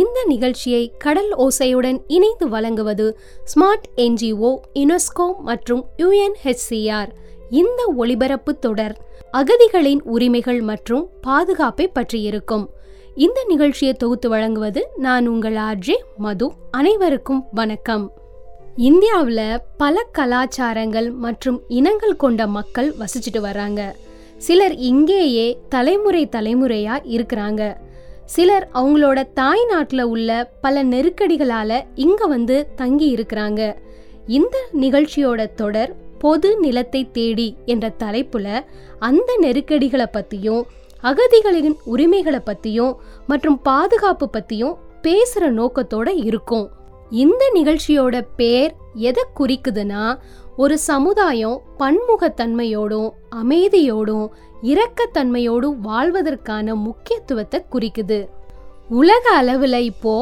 இந்த நிகழ்ச்சியை கடல் ஓசையுடன் இணைந்து வழங்குவது ஸ்மார்ட் என்ஜிஓ யுனெஸ்கோ மற்றும் யுஎன்ஹெச்சிஆர். இந்த ஒளிபரப்பு தொடர் அகதிகளின் உரிமைகள் மற்றும் பாதுகாப்பை பற்றியிருக்கும். இந்த நிகழ்ச்சியை தொகுத்து வழங்குவது நான் உங்கள் ஆர்ஜே மது. அனைவருக்கும் வணக்கம். இந்தியாவில் பல கலாச்சாரங்கள் மற்றும் இனங்கள் கொண்ட மக்கள் வசிச்சுட்டு வராங்க சிலர் இங்கேயே தலைமுறை தலைமுறையாக இருக்கிறாங்க. சிலர் அவங்களோட தாய் நாட்டில் உள்ள பல நெருக்கடிகளால் இங்கே வந்து தங்கி இருக்கிறாங்க. இந்த நிகழ்ச்சியோட தொடர் பொது நிலத்தை தேடி என்ற தலைப்புல அந்த நெருக்கடிகளை பற்றியும் அகதிகளின் உரிமைகளை பற்றியும் மற்றும் பாதுகாப்பு பற்றியும் பேசுகிற நோக்கத்தோட இருக்கும். இந்த நிகழ்ச்சியோட பேர் எதை குறிக்குதுன்னா ஒரு சமுதாயம் பன்முகத்தன்மையோடும் அமைதியோடும் இரக்கத்தன்மையோடு வாழ்வதற்கான முக்கியத்துவத்தை குறிக்குது. உலக அளவில் இப்போ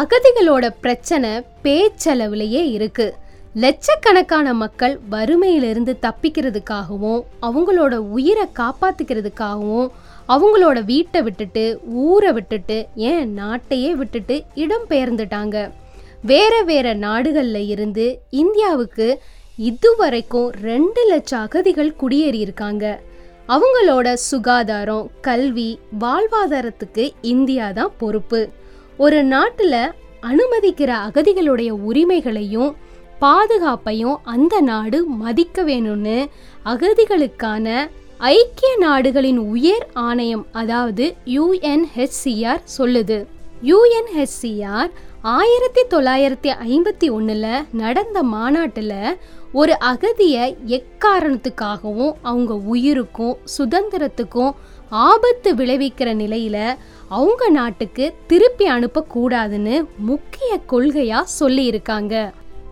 அகதிகளோட பிரச்சனை பேச்சளவிலேயே இருக்கு. லட்சக்கணக்கான மக்கள் வறுமையிலிருந்து தப்பிக்கிறதுக்காகவும் அவங்களோட உயிரை காப்பாத்திக்கிறதுக்காகவும் அவங்களோட வீட்டை விட்டுட்டு ஊரை விட்டுட்டு ஏன் நாட்டையே விட்டுட்டு இடம் பெயர்ந்துட்டாங்க. வேற வேற நாடுகளில் இருந்து இந்தியாவுக்கு இதுவரைக்கும் ரெண்டு லட்சம் அகதிகள் குடியேறியிருக்காங்க. அவங்களோட சுகாதாரம் கல்வி வாழ்வாதாரத்துக்கு இந்தியா தான் பொறுப்பு. ஒரு நாட்டில் அனுமதிக்கிற அகதிகளுடைய உரிமைகளையும் பாதுகாப்பையும் அந்த நாடு மதிக்க வேணும்னு அகதிகளுக்கான ஐக்கிய நாடுகளின் உயர் ஆணையம் அதாவது யுஎன்ஹெச்சிஆர் சொல்லுது. யுஎன்ஹெச்சிஆர் ஆயிரத்தி தொள்ளாயிரத்தி ஐம்பத்தி ஒன்றில் நடந்த மாநாட்டில் ஒரு அகதியை எக்காரணத்துக்காகவும் அவங்க உயிருக்கும் சுதந்திரத்துக்கும் ஆபத்து விளைவிக்கிற நிலையில அவங்க நாட்டுக்கு திருப்பி அனுப்பக்கூடாதுன்னு முக்கிய கொள்கையா சொல்லியிருக்காங்க.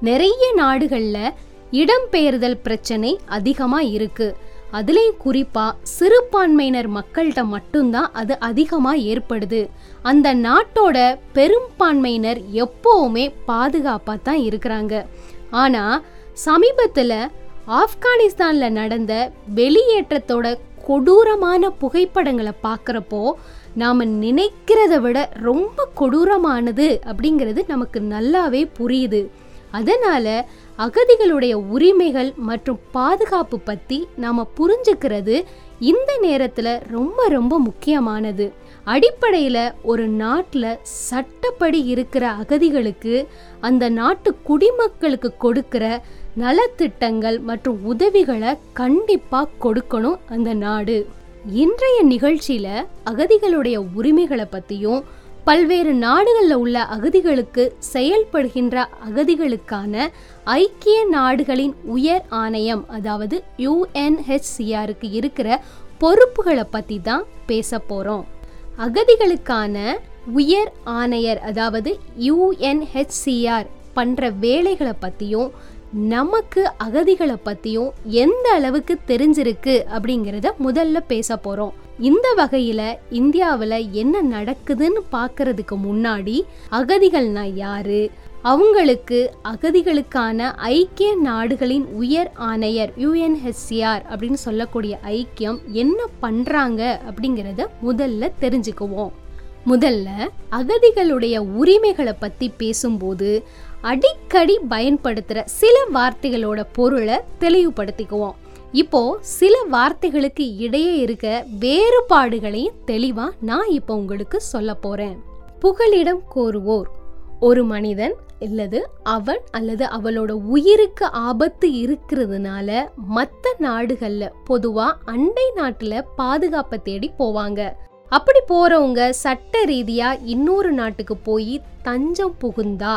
நிறைய நாடுகளில் இடம்பெயர்தல் பிரச்சனை அதிகமாக இருக்குது அதுலேயும் குறிப்பாக சிறுபான்மையினர் மக்கள்கிட்ட மட்டும்தான் அது அதிகமாக ஏற்படுது. அந்த நாட்டோட பெரும்பான்மையினர் எப்போவுமே பாதுகாப்பாக தான் இருக்கிறாங்க. ஆனால் சமீபத்தில் ஆப்கானிஸ்தானில் நடந்த வெளியேற்றத்தோட கொடூரமான புகைப்படங்களை பார்க்குறப்போ நாம் நினைக்கிறத விட ரொம்ப கொடூரமானது அப்படிங்கிறது நமக்கு நல்லாவே புரியுது. அதனால் அகதிகளுடைய உரிமைகள் மற்றும் பாதுகாப்பு பற்றி நாம் புரிஞ்சுக்கிறது இந்த நேரத்தில் ரொம்ப ரொம்ப முக்கியமானது. அடிப்படையில் ஒரு நாட்டில் சட்டப்படி இருக்கிற அகதிகளுக்கு அந்த நாட்டு குடிமக்களுக்கு கொடுக்கிற நலத்திட்டங்கள் மற்றும் உதவிகளை கண்டிப்பாக கொடுக்கணும் அந்த நாடு. இன்றைய நிகழ்ச்சியில் அகதிகளுடைய உரிமைகளை பற்றியும் பல்வேறு நாடுகளில் உள்ள அகதிகளுக்கு செயல்படுகின்ற அகதிகளுக்கான ஐக்கிய நாடுகளின் உயர் ஆணையம் அதாவது யுஎன்ஹெச்சிஆருக்கு இருக்கிற பொறுப்புகளை பற்றி தான் பேச போகிறோம் அகதிகளுக்கான உயர் ஆணையர் அதாவது யுஎன்ஹெச்சிஆர் பண்ணுற வேலைகளை பற்றியும் நமக்கு அகதிகளை பற்றியும் எந்த அளவுக்கு தெரிஞ்சிருக்கு அப்படிங்கிறத முதல்ல பேச போகிறோம் இந்த வகையில் இந்தியாவில் என்ன நடக்குதுன்னு பார்க்கறதுக்கு முன்னாடி அகதிகள்னா யாரு? அவங்களுக்கு அகதிகளுக்கான ஐக்கிய நாடுகளின் உயர் ஆணையர் யுஎன்ஹெச்சிஆர் அப்படின்னு சொல்லக்கூடிய ஐக்கியம் என்ன பண்ணுறாங்க அப்படிங்கிறத முதல்ல தெரிஞ்சுக்குவோம். முதல்ல அகதிகளுடைய உரிமைகளை பற்றி பேசும்போது அடிக்கடி பயன்படுத்துகிற சில வார்த்தைகளோட பொருளை தெளிவுபடுத்திக்குவோம். இப்போ சில வார்த்தைகளுக்கு இடையே இருக்க வேறுபாடுகளையும் தெளிவா நான் இப்போ உங்களுக்கு சொல்ல போறேன். புகலிடம் கோருவோர். ஒரு மனிதன் அல்லது அவன் அல்லது அவளோட உயிருக்கு ஆபத்து இருக்கிறதுனால மற்ற நாடுகளில் பொதுவாக அண்டை நாட்டில் பாதுகாப்பை தேடி போவாங்க. அப்படி போகிறவங்க சட்ட ரீதியாக இன்னொரு நாட்டுக்கு போய் தஞ்சம் புகுந்தா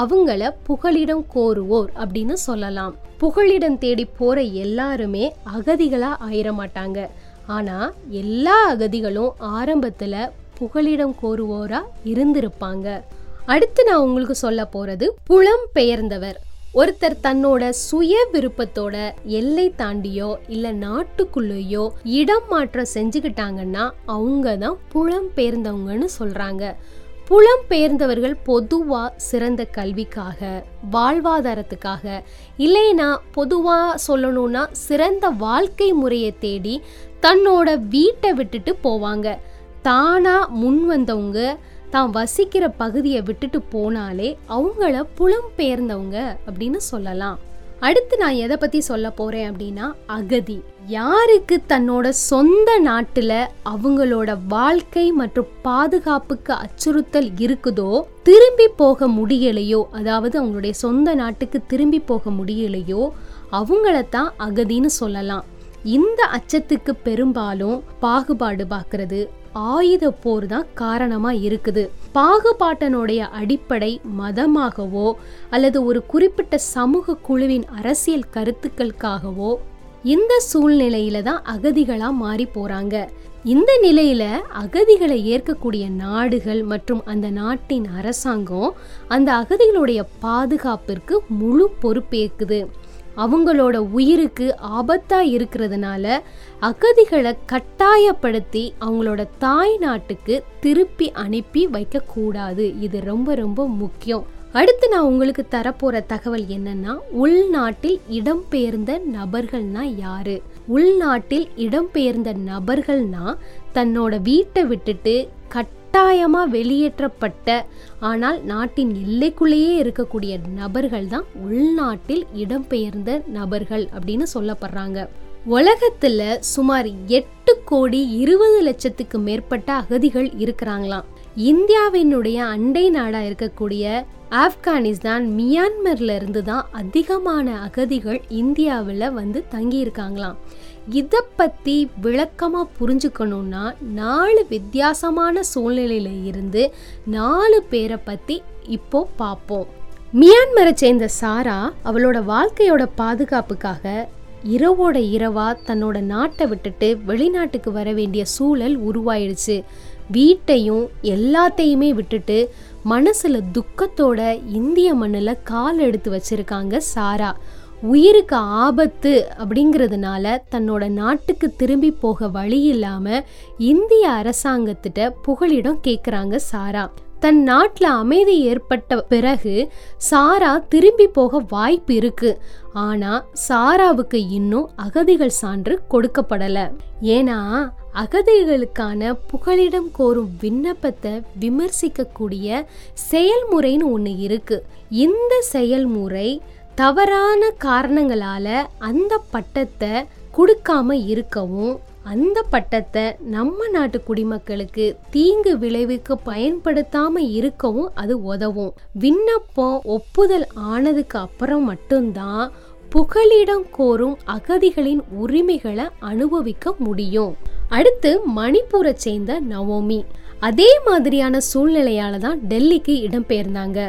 அவங்கள புகலிடம் கோருவோர் அப்படின்னு சொல்லலாம். புகலிடம் தேடி போகிற எல்லாருமே அகதிகளாக ஆயிட மாட்டாங்க. ஆனால் எல்லா அகதிகளும் ஆரம்பத்தில் புகலிடம் கோருவோராக இருந்திருப்பாங்க. அடுத்து நான் உங்களுக்கு சொல்ல போகிறது புலம் பெயர்ந்தவர். ஒருத்தர் தன்னோட சுய விருப்பத்தோட எல்லை தாண்டியோ இல்ல நாட்டுக்குள்ளேயோ இடம் மாற்றம் செஞ்சுக்கிட்டாங்கன்னா அவங்க தான் புலம் பெயர்ந்தவங்கன்னு சொல்றாங்க. புலம் பெயர்ந்தவர்கள் பொதுவா சிறந்த கல்விக்காக வாழ்வாதாரத்துக்காக இல்லைனா பொதுவா சொல்லணும்னா சிறந்த வாழ்க்கை முறையை தேடி தன்னோட வீட்டை விட்டுட்டு போவாங்க. தானா முன் வந்தவங்க தான் வசிக்கிற பகுதியை விட்டுட்டு போனாலே அவங்கள புலம்பெயர்ந்தவங்க அப்படின்னு சொல்லலாம். அடுத்து நான் எதை பத்தி சொல்ல போறேன் அப்படின்னா அகதி. யாருக்கு தன்னோட சொந்த நாட்டுல அவங்களோட வாழ்க்கை மற்றும் பாதுகாப்புக்கு அச்சுறுத்தல் இருக்குதோ திரும்பி போக முடியலையோ அதாவது அவங்களுடைய சொந்த நாட்டுக்கு திரும்பி போக முடியலையோ அவங்களத்தான் அகதின்னு சொல்லலாம். இந்த அச்சத்துக்கு பெரும்பாலும் பாகுபாடு பார்க்கறது ஆயுத போர் தான் காரணமா இருக்குது. பாகுபாட்டனுடைய அடிப்படை மதமாகவோ அல்லது ஒரு குறிப்பிட்ட சமூக குழுவின் அரசியல் கருத்துக்களுக்காகவோ இந்த சூழ்நிலையில தான் அகதிகளா மாறி போறாங்க. இந்த நிலையில அகதிகளை ஏற்கக்கூடிய நாடுகள் மற்றும் அந்த நாட்டின் அரசாங்கம் அந்த அகதிகளுடைய பாதுகாப்பிற்கு முழு பொறுப்பேற்குது. அவங்களோட உயிருக்கு ஆபத்தாக இருக்கிறதுனால அகதிகளை கட்டாயப்படுத்தி அவங்களோட தாய் நாட்டுக்கு திருப்பி அனுப்பி வைக்கக்கூடாது. இது ரொம்ப ரொம்ப முக்கியம். அடுத்து நான் உங்களுக்கு தரப்போகிற தகவல் என்னன்னா உள்நாட்டில் இடம்பெயர்ந்த நபர்கள்னா யாரு? உள்நாட்டில் இடம்பெயர்ந்த நபர்கள்னா தன்னோட வீட்டை விட்டுட்டு கட் கட்டாயமாக வெளியேற்றப்பட்ட ஆனால் நாட்டின் எல்லைக்குள்ளேயே இருக்கக்கூடிய நபர்கள் தான் உள்நாட்டில் இடம்பெயர்ந்த நபர்கள் அப்படின்னு சொல்லப்படுறாங்க. உலகத்தில் சுமார் எட்டு கோடி இருபது லட்சத்துக்கு மேற்பட்ட அகதிகள் இருக்கிறாங்களாம். இந்தியாவினுடைய அண்டை நாடாக இருக்கக்கூடிய ஆப்கானிஸ்தான் மியான்மர்ல இருந்து தான் அதிகமான அகதிகள் இந்தியாவில் வந்து தங்கியிருக்காங்களாம். இதை பற்றி விளக்கமாக புரிஞ்சுக்கணுன்னா நாலு வித்தியாசமான சூழ்நிலையில் இருந்து நாலு பேரை பற்றி இப்போ பார்ப்போம் மியான்மரை சேர்ந்த சாரா அவளோட வாழ்க்கையோட பாதுகாப்புக்காக இரவோட இரவா தன்னோட நாட்டை விட்டுட்டு வெளிநாட்டுக்கு வர வேண்டிய சூழல் உருவாயிடுச்சு. வீட்டையும் எல்லாத்தையுமே விட்டுட்டு மனசுல துக்கத்தோட இந்திய மண்ணில் கால் எடுத்து வச்சிருக்காங்க சாரா. உயிருக்கு ஆபத்து அப்படிங்கிறதுனால தன்னோட நாட்டுக்கு திரும்பி போக வழி இல்லாம இந்திய அரசாங்கத்திட்ட புகலிடம் கேட்குறாங்க சாரா. தன் நாட்டில் அமைதி ஏற்பட்ட பிறகு சாரா திரும்பி போக வாய்ப்பு இருக்கு. ஆனால் சாராவுக்கு இன்னும் அகதிகள் சான்று கொடுக்கப்படலை. ஏன்னா அகதிகளுக்கான புகலிடம் கோரும் விண்ணப்பத்தை விமர்சிக்கக்கூடிய செயல்முறைன்னு ஒன்று இருக்கு. இந்த செயல்முறை தவறான காரணங்களால அந்த பட்டத்தை கொடுக்காம இருக்கவும் அந்த பட்டத்தை நம்ம நாட்டு குடிமக்களுக்கு தீங்கு விளைவுக்கு பயன்படுத்தாம இருக்கவும் அது உதவும். விண்ணப்பம் ஒப்புதல் ஆனதுக்கு அப்புறம் மட்டும்தான் புகலிடம் கோரும் அகதிகளின் உரிமைகளை அனுபவிக்க முடியும். அடுத்து மணிப்பூரை சேர்ந்த நவோமி. அதே மாதிரியான சூழ்நிலையால தான் டெல்லிக்கு இடம்பெயர்ந்தாங்க.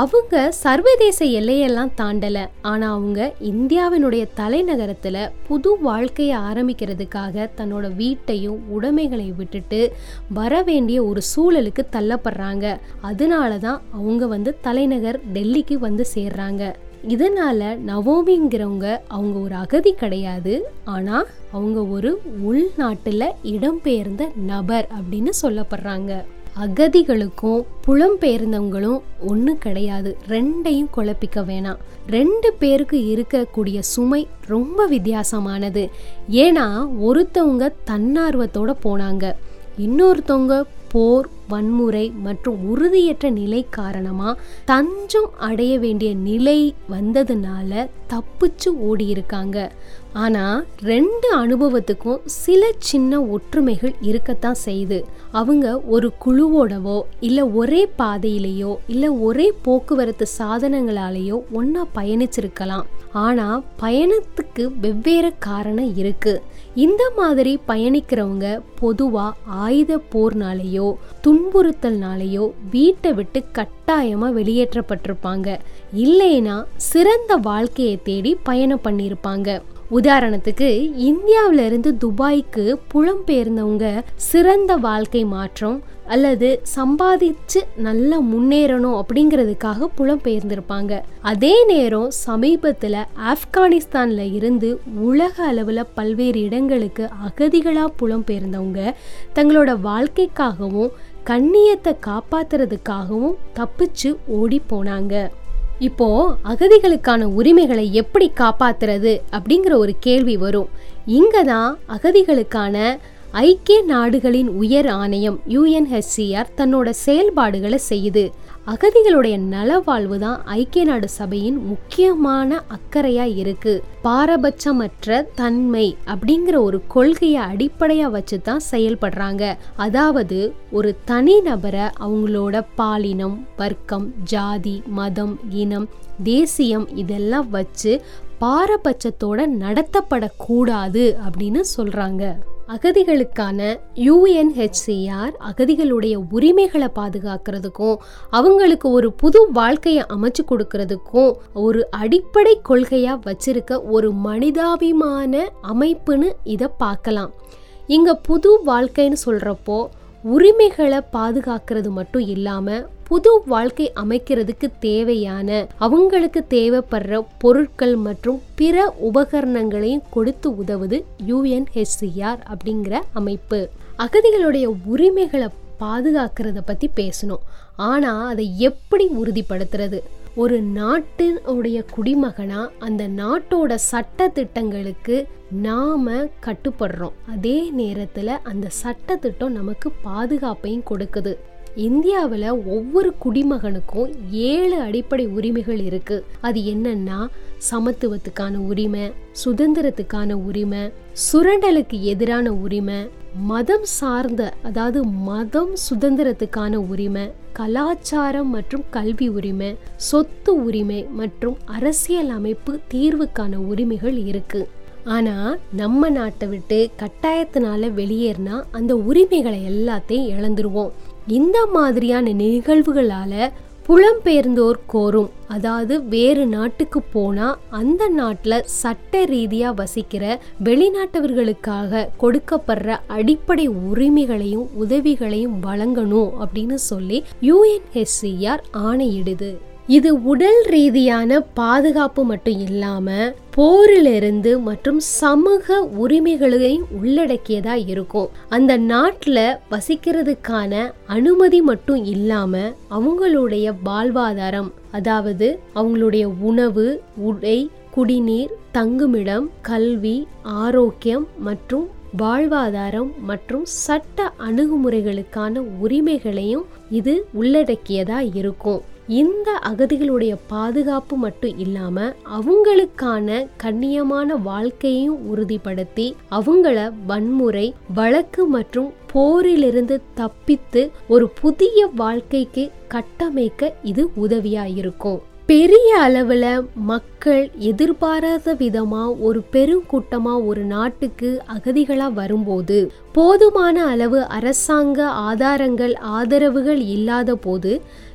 அவங்க சர்வதேச எல்லையெல்லாம் தாண்டல. ஆனா அவங்க இந்தியாவினுடைய தலைநகரத்துல புது வாழ்க்கையை ஆரம்பிக்கிறதுக்காக தன்னோட வீட்டையும் உடைமைகளையும் விட்டுட்டு வர வேண்டிய ஒரு சூழலுக்கு தள்ளப்படுறாங்க. அதனால தான் அவங்க வந்து தலைநகர் டெல்லிக்கு வந்து சேர்றாங்க. இதனால் நவோமிங்கிறவங்க அவங்க ஒரு அகதி கிடையாது. ஆனால் அவங்க ஒரு உள்நாட்டில் இடம்பெயர்ந்த நபர் அப்படின்னு சொல்லப்படுறாங்க. அகதிகளுக்கும் புலம்பெயர்ந்தவங்களும் ஒன்று கிடையாது. ரெண்டையும் குழப்பிக்க வேணாம். ரெண்டு பேருக்கு இருக்கக்கூடிய சுமை ரொம்ப வித்தியாசமானது. ஏன்னா ஒருத்தவங்க தன்னார்வத்தோட போனாங்க. இன்னொருத்தவங்க போர் வன்முறை மற்றும் உறுதியற்ற நிலை காரணமாக தஞ்சம் அடைய வேண்டிய நிலை வந்ததுனால தப்பிச்சு ஓடி இருக்காங்க ரெண்டு அனுபவத்துக்கும் சில சின்ன ஒற்றுமைகள் இருக்கத்தான் செய்யுது. அவங்க ஒரு குழுவோடவோ இல்லை ஒரே பாதையிலேயோ இல்லை ஒரே போக்குவரத்து சாதனங்களாலேயோ ஒன்றா பயணிச்சிருக்கலாம். ஆனால் பயணத்துக்கு வெவ்வேறு காரணம் இருக்குது இந்த மாதிரி பயணிக்கிறவங்க பொதுவாக ஆயுத போர்னாலேயோ துன்புறுத்தல்னாலேயோ வீட்டை விட்டு கட்டாயமாக வெளியேற்றப்பட்டிருப்பாங்க. இல்லைன்னா சிறந்த வாழ்க்கையை தேடி பயணம் பண்ணியிருப்பாங்க. உதாரணத்துக்கு இந்தியாவில இருந்து துபாய்க்கு புலம்பெயர்ந்தவங்க சிறந்த வாழ்க்கை மாற்றம் அல்லது சம்பாதிச்சு நல்லா முன்னேறணும் அப்படிங்கிறதுக்காக புலம்பெயர்ந்திருப்பாங்க அதே நேரம் சமீபத்தில் ஆப்கானிஸ்தானில் இருந்து உலக அளவில் பல்வேறு இடங்களுக்கு அகதிகளாக புலம்பெயர்ந்தவங்க தங்களோட வாழ்க்கைக்காகவும் கண்ணியத்தை காப்பாத்துறதுக்காகவும் தப்பிச்சு ஓடி போனாங்க. இப்போ அகதிகளுக்கான உரிமைகளை எப்படி காப்பாத்துறது அப்படிங்கிற ஒரு கேள்வி வரும். இங்கே தான் அகதிகளுக்கான ஐக்கிய நாடுகளின் உயர் ஆணையம் யூஎன்ஹெச்சிஆர் தன்னோட செயல்பாடுகளை செய்யுது. அகதிகளுடைய நலவாழ்வு தான் ஐக்கிய நாடு சபையின் முக்கியமான அக்கறையா இருக்கு. பாரபட்சமற்ற தன்மை அப்படிங்கிற ஒரு கொள்கையை அடிப்படையா வச்சு தான் செயல்படுறாங்க. அதாவது ஒரு தனிநபரை அவங்களோட பாலினம் வர்க்கம் ஜாதி மதம் இனம் தேசியம் இதெல்லாம் வச்சு பாரபட்சத்தோட நடத்தப்படக்கூடாது அப்படின்னு சொல்றாங்க. அகதிகளுக்கான யூஎன்ஹெச்சிஆர் அகதிகளுடைய உரிமைகளை பாதுகாக்கிறதுக்கும் அவங்களுக்கு ஒரு புது வாழ்க்கையை அமைச்சு கொடுக்கறதுக்கும் ஒரு அடிப்படை கொள்கையா வச்சிருக்க ஒரு மனிதாபிமான அமைப்புன்னு இதை பார்க்கலாம். இங்க புது வாழ்க்கைன்னு சொல்றப்போ உரிமைகளை பாதுகாக்கிறது மட்டும் இல்லாமல் புது வாழ்க்கை அமைக்கிறதுக்கு தேவையான அவங்களுக்கு தேவைப்படுற பொருட்கள் மற்றும் பிற உபகரணங்களையும் கொடுத்து உதவுது யுஎன்ஹெச்சிஆர் அப்படிங்கிற அமைப்பு. அகதிகளுடைய உரிமைகளை பாதுகாக்கிறத பற்றி பேசணும். ஆனால் அதை எப்படி உறுதிப்படுத்துறது? ஒரு நாட்டினுடைய குடிமகனா அந்த நாட்டோட சட்ட திட்டங்களுக்கு நாம கட்டுப்படுறோம். அதே நேரத்தில் அந்த சட்ட திட்டம் நமக்கு பாதுகாப்பையும் கொடுக்குது. இந்தியாவில் ஒவ்வொரு குடிமகனுக்கும் ஏழு அடிப்படை உரிமைகள் இருக்கு. அது என்னன்னா சமத்துவத்துக்கான உரிமை சுதந்திரத்துக்கான உரிமை சுரண்டலுக்கு எதிரான உரிமை மதம் சார்ந்த அதாவது மதம் சுதந்திரத்துக்கான உரிமை கலாச்சாரம் மற்றும் கல்வி உரிமை சொத்து உரிமை மற்றும் அரசியல் அமைப்பு தீர்வுக்கான உரிமைகள் இருக்கு. ஆனா நம்ம நாட்டை விட்டு கட்டாயத்தினால வெளியேறினா அந்த உரிமைகளை எல்லாத்தையும் இழந்துருவோம். இந்த மாதிரியான நிகழ்வுகளால் புலம்பெயர்ந்தோர் கோரும். அதாவது வேறு நாட்டுக்கு போனால் அந்த நாட்டில் சட்ட ரீதியாக வசிக்கிற வெளிநாட்டவர்களுக்காக கொடுக்கப்படுற அடிப்படை உரிமைகளையும் உதவிகளையும் வழங்கணும் அப்படின்னு சொல்லி யூஎன்ஹெச்சிஆர் ஆணையிடுது. இது உடல் ரீதியான பாதுகாப்பு மட்டும் இல்லாமல் போரிலிருந்து மற்றும் சமூக உரிமைகளையும் உள்ளடக்கியதா இருக்கும். அந்த நாட்டில் வசிக்கிறதுக்கான அனுமதி மட்டும் இல்லாம அவங்களுடைய வாழ்வாதாரம் அதாவது அவங்களுடைய உணவு உடை குடிநீர் தங்குமிடம் கல்வி ஆரோக்கியம் மற்றும் வாழ்வாதாரம் மற்றும் சட்ட அணுகுமுறைகளுக்கான உரிமைகளையும் இது உள்ளடக்கியதா இருக்கும். இந்த அகதிகளுடைய பாதுகாப்பு மட்டும் இல்லாம அவங்களுக்கான கண்ணியமான வாழ்க்கையையும் உறுதிப்படுத்தி அவங்கள வன்முறை வழக்கு மற்றும் போரிலிருந்து தப்பித்து ஒரு புதிய வாழ்க்கைக்கு கட்டமைக்க இது உதவியாக இருக்கும் பெரிய அளவில் மக்கள் எதிர்பாராத விதமாக ஒரு பெருங்கூட்டமாக ஒரு நாட்டுக்கு அகதிகளாக வரும்போது போதுமான அளவு அரசாங்க ஆதாரங்கள் ஆதரவுகள் இல்லாத போது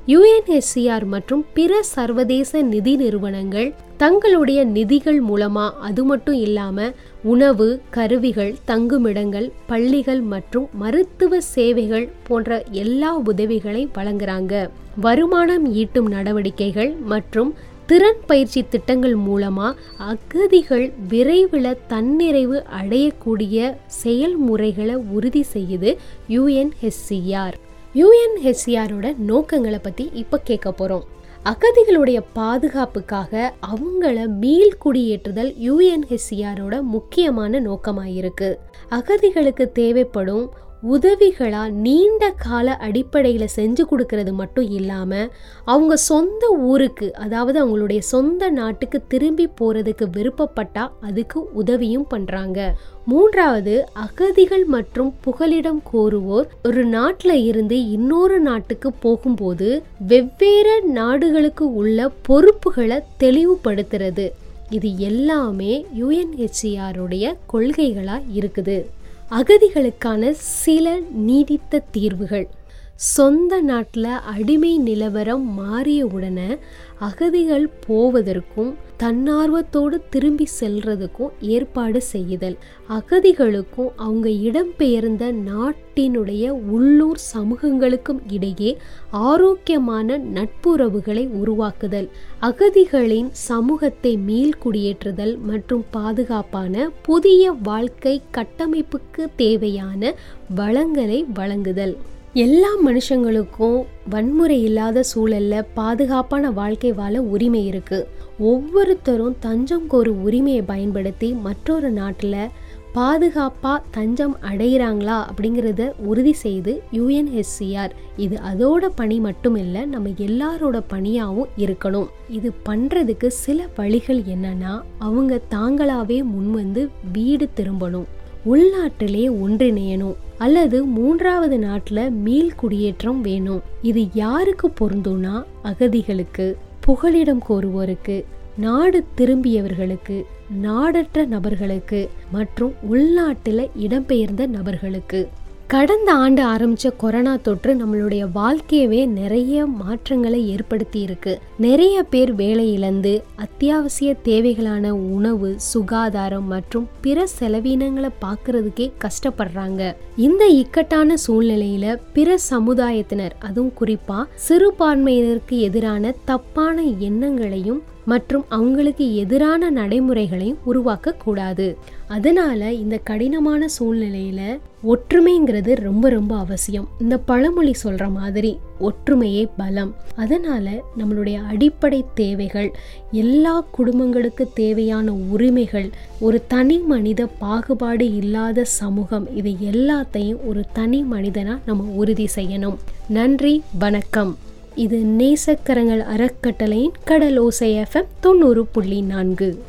யுஎன்ஹெச்சிஆர் மற்றும் பிற சர்வதேச நிதி நிறுவனங்கள் தங்களுடைய நிதிகள் மூலமா அது மட்டும் இல்லாம உணவு கருவிகள் தங்குமிடங்கள் பள்ளிகள் மற்றும் மருத்துவ சேவைகள் போன்ற எல்லா உதவிகளை வழங்குறாங்க. வருமானம் ஈட்டும் நடவடிக்கைகள் மற்றும் திறன் பயிற்சி திட்டங்கள் மூலமா அகதிகள் விரைவில் தன்னிறைவு அடையக்கூடிய செயல்முறைகளை உறுதி செய்யுது யுஎன்ஹெச்சிஆர் யூஎன்ஹெச்சிஆரோட நோக்கங்களை பற்றி இப்போ கேட்க போகிறோம் அகதிகளுடைய பாதுகாப்புக்காக அவங்கள மீள் குடியேற்றுதல் யூஎன்ஹெச்சிஆரோட முக்கியமான நோக்கமாக இருக்கு அகதிகளுக்கு தேவைப்படும் உதவிகளாக நீண்ட கால அடிப்படையில் செஞ்சு கொடுக்கறது மட்டும் இல்லாமல் அவங்க சொந்த ஊருக்கு அதாவது அவங்களுடைய சொந்த நாட்டுக்கு திரும்பி போகிறதுக்கு விருப்பப்பட்டால் அதுக்கு உதவியும் பண்ணுறாங்க மூன்றாவது அகதிகள் மற்றும் புகலிடம் கோருவோர் ஒரு நாட்டில் இருந்து இன்னொரு நாட்டுக்கு போகும்போது வெவ்வேறு நாடுகளுக்கு உள்ள பொறுப்புகளை தெளிவுபடுத்துறது. இது எல்லாமே யுஎன்ஹெச்சிஆருடைய கொள்கைகளாக இருக்குது. அகதிகளுக்கான சில நீடித்த தீர்வுகள். சொந்த நாட்டில் அடிமை நிலவரம் மாறிய உடனே அகதிகள் போவதற்கும் தன்னார்வத்தோடு திரும்பி செல்றதுக்கும் ஏற்பாடு செய்யுதல் அகதிகளுக்கும் அவங்க இடம்பெயர்ந்த நாட்டினுடைய உள்ளூர் சமூகங்களுக்கும் இடையே ஆரோக்கியமான நட்புறவுகளை உருவாக்குதல். அகதிகளின் சமூகத்தை மீள் குடியேற்றுதல் மற்றும் பாதுகாப்பான புதிய வாழ்க்கை கட்டமைப்புக்கு தேவையான வளங்களை வழங்குதல். எல்லா மனுஷங்களுக்கும் வன்முறை இல்லாத சூழலில் பாதுகாப்பான வாழ்க்கை வாழ உரிமை இருக்குது ஒவ்வொருத்தரும் தஞ்சம் கோரும் உரிமையை பயன்படுத்தி மற்றொரு நாட்டில் பாதுகாப்பாக தஞ்சம் அடைகிறாங்களா அப்படிங்கிறத உறுதி செய்து யுஎன்ஹெச்சிஆர் இது அதோட பணி மட்டும் இல்லை நம்ம எல்லாரோட பணியாகவும் இருக்கணும். இது பண்ணுறதுக்கு சில வழிகள் என்னன்னா அவங்க தாங்களாகவே முன்வந்து வீடு திரும்பணும். உள்நாட்டிலே ஒன்றிணையணும். அல்லது மூன்றாவது நாட்டில் மீள் குடியேற்றம் வேணும். இது யாருக்கு பொருந்தும்னா அகதிகளுக்கு புகலிடம் கோருவோருக்கு நாடு திரும்பியவர்களுக்கு நாடற்ற நபர்களுக்கு மற்றும் உள்நாட்டில் இடம்பெயர்ந்த நபர்களுக்கு. கடந்த ஆண்டு ஆரம்பித்த கொரோனா தொற்று நம்மளுடைய வாழ்க்கையவே நிறைய மாற்றங்களை ஏற்படுத்தி இருக்கு நிறைய பேர் வேலை இழந்து அத்தியாவசிய தேவைகளான உணவு சுகாதாரம் மற்றும் பிற செலவினங்களை பார்க்கறதுக்கே கஷ்டப்படுறாங்க. இந்த இக்கட்டான சூழ்நிலையில பிற சமுதாயத்தினர் அதுவும் குறிப்பா சிறுபான்மையினருக்கு எதிரான தப்பான எண்ணங்களையும் மற்றும் அவங்களுக்கு எதிரான நடைமுறைகளையும் உருவாக்க கூடாது அதனால இந்த கடினமான சூழ்நிலையில ஒற்றுமைங்கிறது ரொம்ப ரொம்ப அவசியம். இந்த பழமொழி சொல்ற மாதிரி ஒற்றுமையே பலம். அதனால நம்மளுடைய அடிப்படை தேவைகள் எல்லா குடும்பங்களுக்கு தேவையான உரிமைகள் ஒரு தனி மனித பாகுபாடு இல்லாத சமூகம் இது எல்லாத்தையும் ஒரு தனி மனிதனா நம்ம உறுதி செய்யணும். நன்றி வணக்கம். இது நேசக்கரங்கள் அறக்கட்டளையின் கடலோசை எஃப்எம் தொண்ணூறு புள்ளி நான்கு.